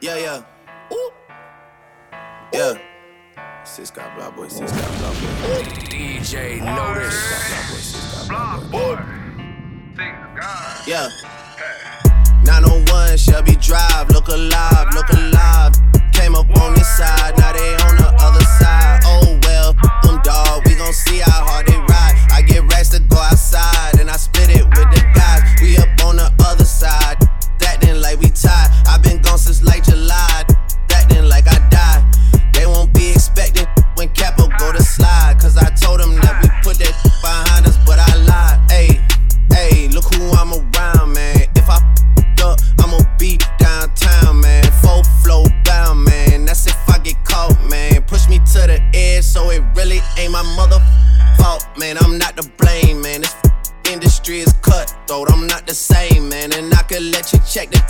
Yeah, yeah. Ooh. Yeah. Six got block boy, six got block boy. DJ Notice. Block boy. Yeah. 901 Shelby Drive, look alive, look alive. Came up on this side, now they on the other side. Oh well, them dog, we gon' see how hard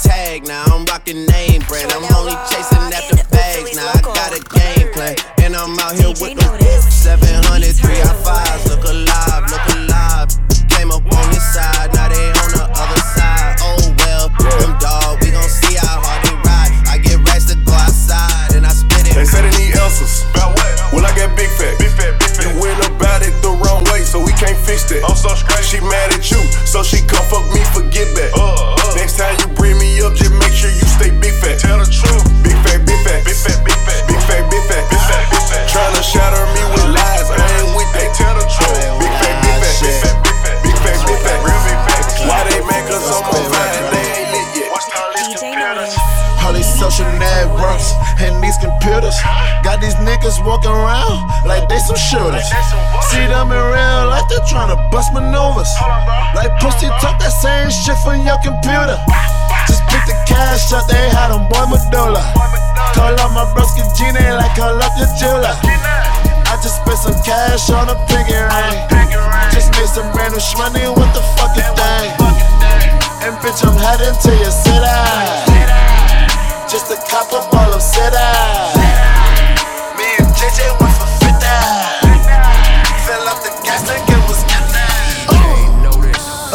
tag now. I'm rocking name brand. I'm only chasing after bags now. I got a game plan. And I'm out here with the 700, 3 5 Look alive, look alive. Came up on this side, now they on the other side. Oh well, them dog, we gon' see how hard they ride. I get racks to go outside, and I spit it. They say they need answers. About what? Well, I got big fat. Big fat, big fat. You went about it the wrong way, so we can't fix that. I'm so straight. She mad at you, so she come fuck me for get back. Uh, uh. Next time you same shit from your computer. Just pick the cash up, they had them boy medulla. Call up my broski Gina like call up your jeweler. I just spent some cash on a pinky ring. Just made some brand new shmoney, what the fuck is that? And bitch, I'm heading to your city. Just a couple ball of city. Me and JJ went for 50.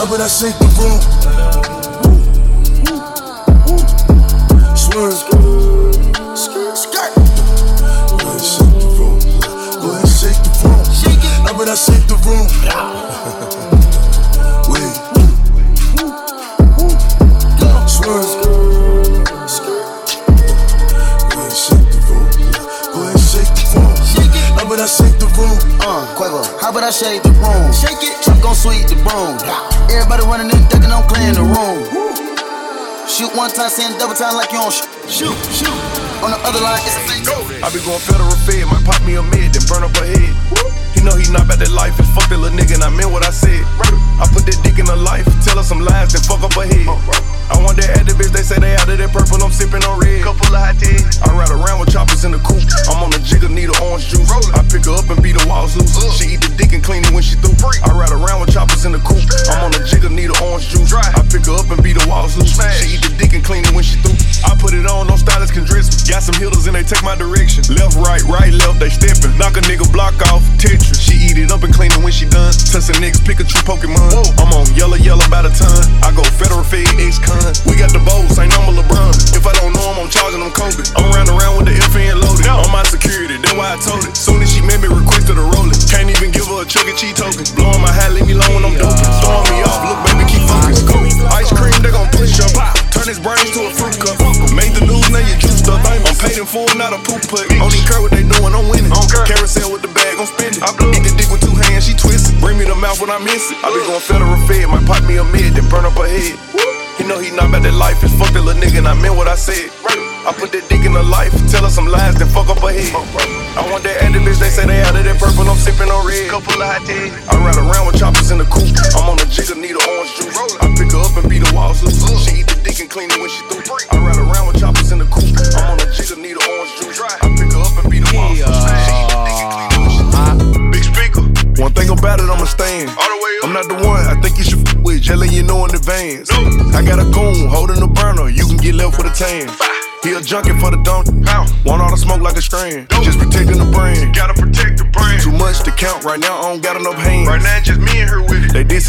And I shake the room. Ducking, I'm clearing the room. Shoot one time, send double time like you on sh- shoot, shoot. On the other line, it's a fake go. I be going federal fed, might pop me a mid, then burn up her head. He know he not about that life, and fuck that little nigga, and I meant what I said. I put that dick in her life, tell her some lies, then fuck up her head. I want that activist, they say they out of that purple, I'm sipping on red. Couple of hot tea. I ride around with choppers in the coupe, I'm on a jigger, need a orange juice. I pick her up and beat the walls loose. She eat the dick and clean it when she through. I ride around with choppers in the coupe, I'm on a jigger, her up and beat the walls loose. She eat the dick and clean it when she through. I put it on, no stylist can dress me. Got some hitters and they take my direction. Left, right, right, left, they steppin'. Knock a nigga block off, Tetris. She eat it up and clean it when she done. Tussin' niggas, Pikachu, Pokemon. Whoa. I'm on yellow, yellow by the ton. I go federal fed, ex-con. We got the bows, ain't number LeBron. If I don't know him, I'm charging them Kobe. I'm round around with the FN loaded. On my security, that's why I told it. Soon as she met me, requested a roll it. Can't even give her a Chuck E. Cheese token. Blowing my hat, leave me alone when I'm doping. Not a poop put. Don't even care what they doing, I'm winning. Carousel with the bag, I'm spending. Eat the dick with two hands, she twisted. Bring me the mouth when I miss it. I be going federal fed, might pop me a mid, then burn up her head. He know he not about that life, and fuck that little nigga, and I meant what I said. I put that dick in her life, tell her some lies, then fuck up her head. I want that activist, they say they out of that purple, I'm sipping on red. Couple of hot tea. I ride around with choppers in the coupe. With jelly, you know in advance. I got a goon holding a burner. You can get left with a tan. He a junkie for the don't. Want all the smoke like a strand. Just protecting the brand. Gotta protect the brand. Too much to count right now. I don't got enough hands. Right now, just me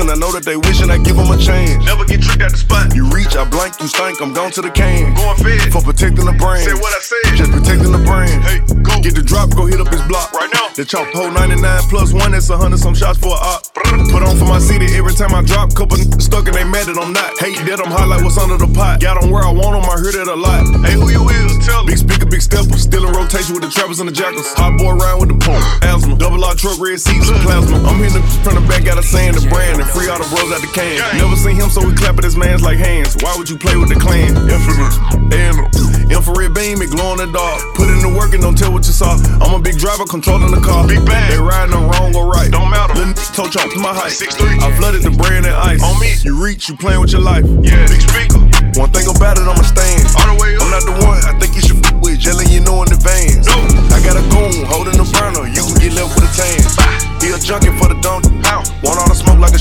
and her with it. They dissing, I know that they wishing I give them a chance. Never get tricked out the spot. You reach, I blank, you stink, I'm gone to the can. Going fed. For protecting the brand. Say what I said. Just protecting the brand. Hey, go. Get the drop, go hit up his block. Right now. The chalk pole 99 plus one, that's a hundred some shots for a op. Put on for my city every time I drop. Couple n- stuck and they mad that I'm not. Hate that I'm hot like what's under the pot. Got them where I want them, I heard it a lot. Hey, who you is? Tell me. Big speaker, big stepper. Still in rotation with the trappers and the jackals. Hot boy round with the pump. Asthma. Double R truck, red seats, plasma. I'm hitting the from the back, got a saying the brand and free all the bros out the can. Never seen him, so we clap at his mans like hands. Why would you play with the clan? Infamous. And infrared beam, it glow in the dark. Put in the work and don't tell what you saw. I'm a big driver controlling the car. Big bang. They riding on wrong or right. Don't matter. Little toe chop to my height. 6'3". I flooded the brand and ice. On me. You reach, you playing with your life. Yeah, big speaker. One thing about it, I'ma stand. All the way up. I'm not the one I think you should f with. Jelly, you know in advance. No. I got a goon holding the burner. You can get left with a tan. He a junkie for the don't. How? Want all the smoke like a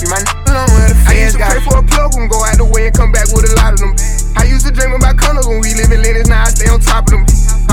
they head free my n alone where the fans got. I used to pray for a plug, gon' go out the way and come back with a lot of them. I used to dream about condos when we live in Lennox, now I stay on top of them.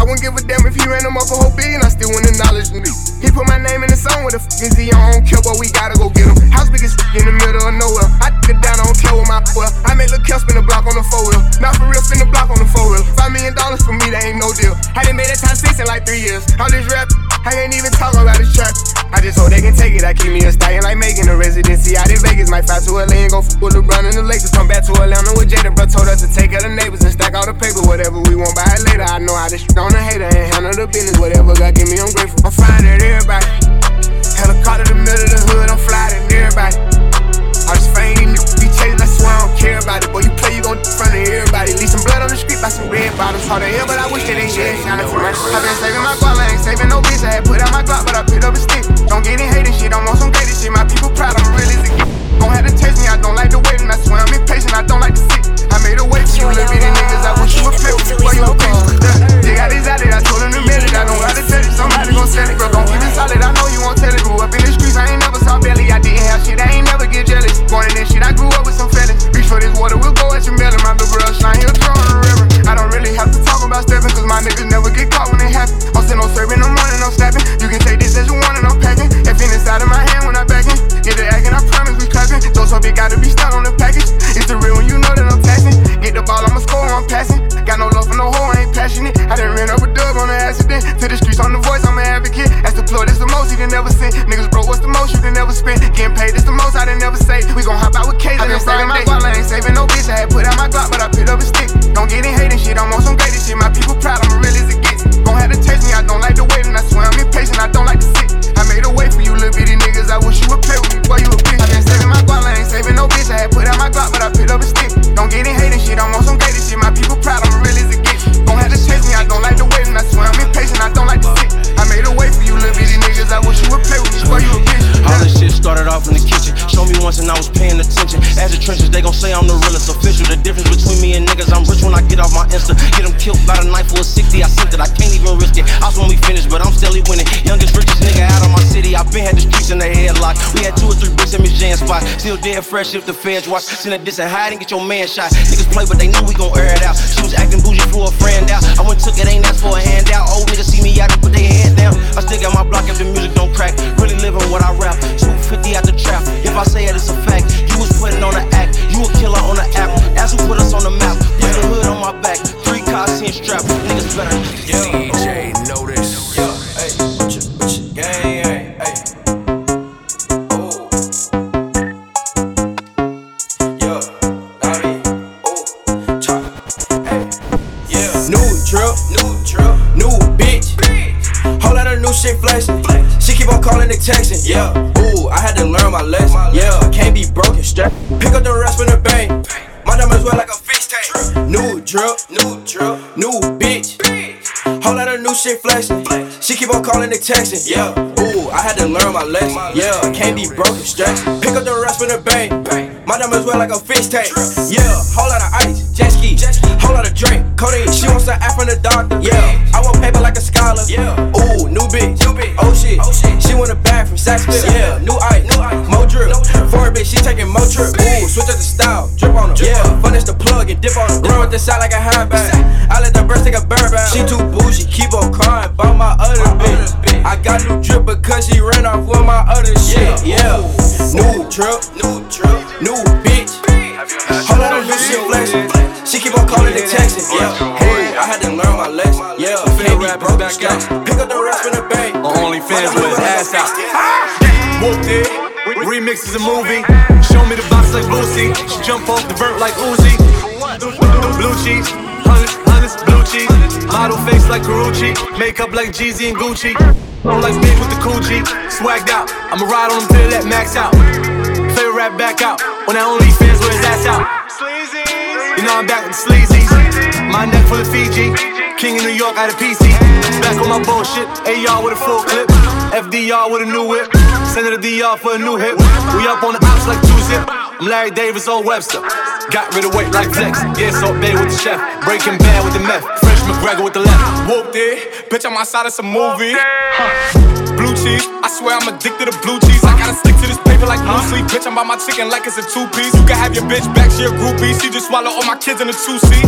Wouldn't give a damn if he ran them up a whole billion, I still wouldn't acknowledge them. He put my name in the song with a f is he? I don't care, but we gotta go get him. House big as in the middle of nowhere. I took it down, I don't care with my well. I made Lil' Kel spin the block on the four wheel. Not for real, spin the block on the four wheel. Five million dollars for me, that ain't no deal. Hadn't made that time six in like three years. All this rap, I ain't even talk about this trap. I just hope they can take it. I keep me a stallion like making a residency out in Vegas. Might fly to LA and go f with LeBron and the Lakers. Come back to Atlanta with Jada, bro. Told us to take of the neighbors and stack all the paper. Whatever we want, buy it later. I know how shit on the hater and handle the business. Whatever God give me, I'm grateful. I'm finding everybody. Helicopter the middle of the hood, I'm flying everybody. All this fame, be chasing, I swear I don't care about it. Boy, you play, you gon' in front of everybody. Leave some blood on the street by some red bottoms. Hard to hell, but I wish that they had shining for my I've been saving my guap, I ain't saving no bitch. I had put out my Glock, but I picked up a stick. Don't get any hating shit, I'm on some gated shit. My people proud, it gotta be stuck on the package. It's the real when you know that I'm passing. Get the ball, I'ma score, I'm passing. Got no love for no hoe, I ain't passionate. I done ran up a dub on an accident. To the streets on the voice, I'm an advocate. That's the plug, that's the most you can never send. Niggas broke, what's the most you can never spend? Getting paid, that's the most I done never say. We gon' hop out with K's and then saving my guap, I ain't saving no bitch. I had put out my Glock, but I picked up a stick. Don't get in hating shit, I'm on some gated shit. My people proud, I'm real as it gets. Gon' have to taste me, I don't like the waiting. I swear I'm impatient, I don't like in. We had two or three bricks in Miss Jan spot. Still dead fresh if the feds watch. Send a diss and hide and get your man shot. Niggas play, but they know we gon' air it out. She was acting bougie, flew a friend out. I went took it, ain't asked for a handout. Old niggas see me out and put their hand down. I still got my block if the music don't crack. Really living what I rap. 250 out the trap. If I say it, it's a fact. You was putting on the act. You a killer on the app. As who put us on the map. Put the hood on my back. Three cars, ten strap. Niggas better. Yeah. DJ Notice. New Keep on texting. Yeah. Ooh, I had to learn my lesson. Yeah, can't be broken stressed. Pick up the rest from the bank. My numbers wet like a fish tank. Yeah, whole lot of ice, jet ski, whole lot of drink, codeine. She wants an app from the doctor. Yeah, I want paper like a scholar. Yeah. Ooh, new bitch, oh, oh shit. She want a bag from Saks Fifth. Yeah, new ice, more drip. For a bitch, she taking more trip. Ooh, switch up the style, drip on her. Yeah, furnish the plug and dip on her. Run with the side like a high bag. I let take a. She too bougie, keep on crying about my other bitch. I got new drip because she ran off with my other shit. Yeah, new drip, new drip, new bitch. Hold on, new shit flashing. She keep on calling and texting. Yeah, hey, I had to learn my lesson. Yeah, can't be broke back out. Pick up the rest from the bank. On OnlyFans with his ass out. Whooped it. Remix is a movie. Show me the box like Boosie. She jump off the vert like Uzi. Blue cheese. Model face like Karrueche. Makeup like Jeezy and Gucci. I'm like big with the coochie. Swagged out. I'ma ride on him till that max out. Play rap back out. On that OnlyFans with his ass out. You know I'm back with the sleazy. My neck full of Fiji. King of New York out of PC. Back on my bullshit. AR with a full clip. FDR with a new whip. Send it to DR for a new hit. We up on the ops like two zip. I'm Larry Davis or Webster. Got rid of weight like Flex. Yeah, so bad with the chef. Breaking bad with the meth. Fresh McGregor with the left. Whooped it. Bitch, I'm outside of some movie. Blue cheese. I swear I'm addicted to blue cheese. I gotta stick to this paper like blue sleep. Bitch, I'm by my chicken like it's a two piece. You can have your bitch back, she a groupie. She just swallow all my kids in a two seat.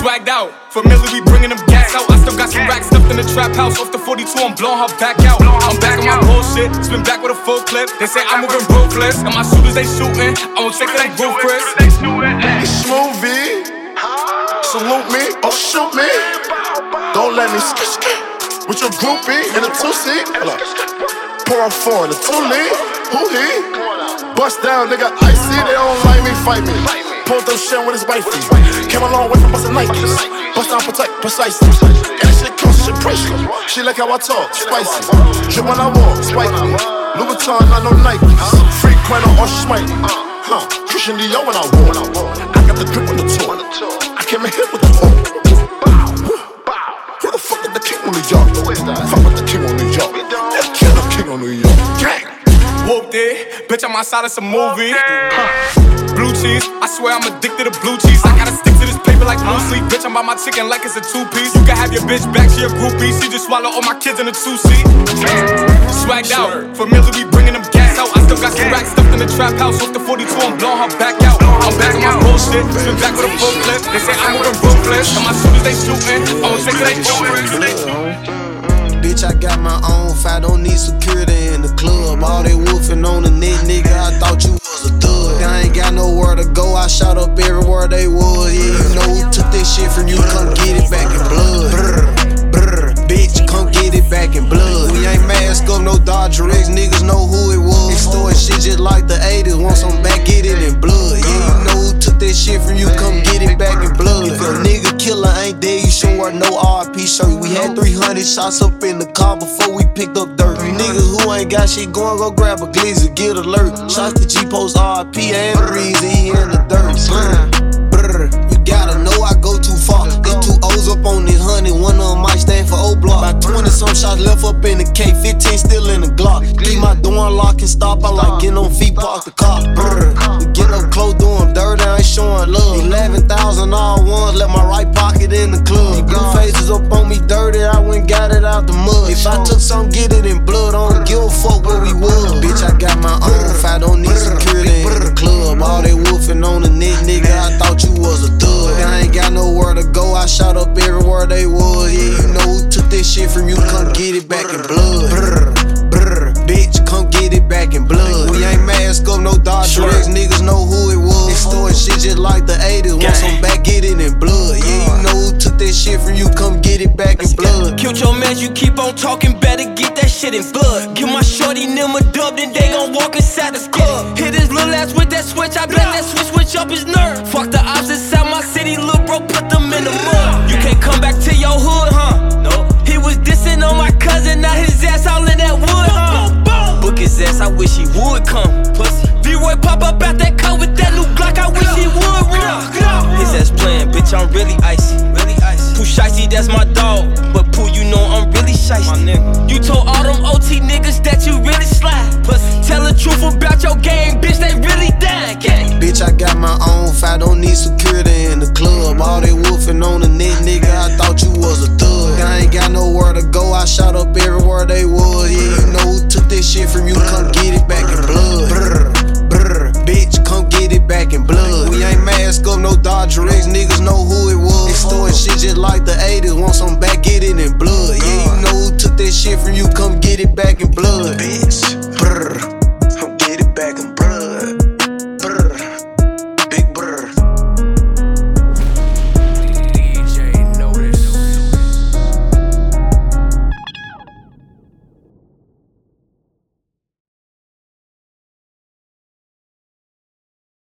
Swagged out. Familiar, we bringing them gas out. I still got some racks stuffed in the trap house. Off the 42, I'm blowing her back out. I'm back on my bullshit. Spin back with a full clip. They say I'm moving ruthless. And my shooters, they shooting. I won't take that roof, Chris. It's smoothie. Salute me or shoot me. Don't let me skip skip with your groupie in a two seat. Pour a four in a two lead. Who he? Bust down, nigga. Icy. They don't like me, fight me. Pulled those shit with his wifey. Came a long way from busting Nikes. Bust down, protect, precisely. And shit costs shit priceless. She like how I talk, spicy. Drip when I walk, spiky. Louis Vuitton, I know Nikes. Free Quino or Schmitey. Huh, Christian Dior when I walk. I got the grip on the tour. I came in here with Fuck with the king on New York. Let's kill the king on New York. Gang. Whooped it. Bitch, I'm outside of some movie. Blue cheese. I swear I'm addicted to blue cheese. I gotta stick to this paper like blue sleep. Bitch, I'm by my chicken like it's a two piece. You can have your bitch back, she a groupie. She just swallow all my kids in a two seat. Swagged out. Familiar, we bringing them gas out. I still got some racks stuffed in the trap house. Off the 42, I'm blowing her back out. I'm back on my bullshit. Spin back with a full clip. They say I'm moving ruthless. And my shooters, they shooting. I won't take that Bitch, I got my own fight, don't need security in the club. All they wolfing on the net, nigga, I thought you was a thug. I ain't got nowhere to go, I shot up everywhere they was. Yeah, you know who took this shit from you, come get it back in blood. Brr, brr, bitch, come get it back in blood. We ain't mask up, no Dodger X, niggas know who it was. Extorting shit just like the 80s, want some back, get it in blood. Yeah, you know who took this shit from you, come get it back in blood. If a nigga killer you should wear no RP shirt. We had 300 shots up in the car before we picked up dirt. Niggas who ain't got shit going, go grab a glizzy, get alert. Shots to G Post RP and reason he in the dirt. Brr, brr, you gotta know I go too far. It's two O's up on this honey, one of them might stand for O block. About 20 some shots left up in the K, 15 still in the Glock. Keep my door unlocked and stop, I like getting on feet, park the car. Brr, we get up close, doing dirt, I ain't showing love. 11,000 all ones, let my If I took some, get it in blood, I don't give a fuck where we was. Bitch, I got my own If I don't need security in the club. All they wolfing on the net, nigga, I thought you was a thug. I ain't got nowhere to go, I shot up everywhere they was. Yeah, you know who took this shit from you, come get it back in blood. Man, you keep on talking, better get that shit in blood. Give my shorty them a dub, then they gon' walk inside the club. Hit his little ass with that switch, I bet that switch switch up his nerve. Fuck the ops inside my city, little bro, put them in the mud. You can't come back to your hood, huh? No. He was dissing on my cousin, now his ass all in that wood, huh? Book his ass, I wish he would come. Pussy. D-Roy pop up out that car with that new Glock. I wish he would run. His ass playing, bitch, I'm really icy. Really icy. Shiesty, that's my dog. But Pooh, you know I'm really shiesty. You told all them OT niggas that you really slide. Pussy. Tell the truth about your game, bitch, they really dying. Gang. Bitch, I got my own fight, don't need security in the club. All they wolfing on the net, nigga, I thought you was a thug. I ain't got nowhere to go, I shot up everywhere they was. Yeah, you know who took this shit from you, come get it back in blood. Brr, brr, bitch, come get it back in blood. We ain't mask up, no Dodger X, niggas know who it was. Extorting shit just like the 80s, want some back, get it in blood. Yeah, you know who took that shit from you, come get it back in blood.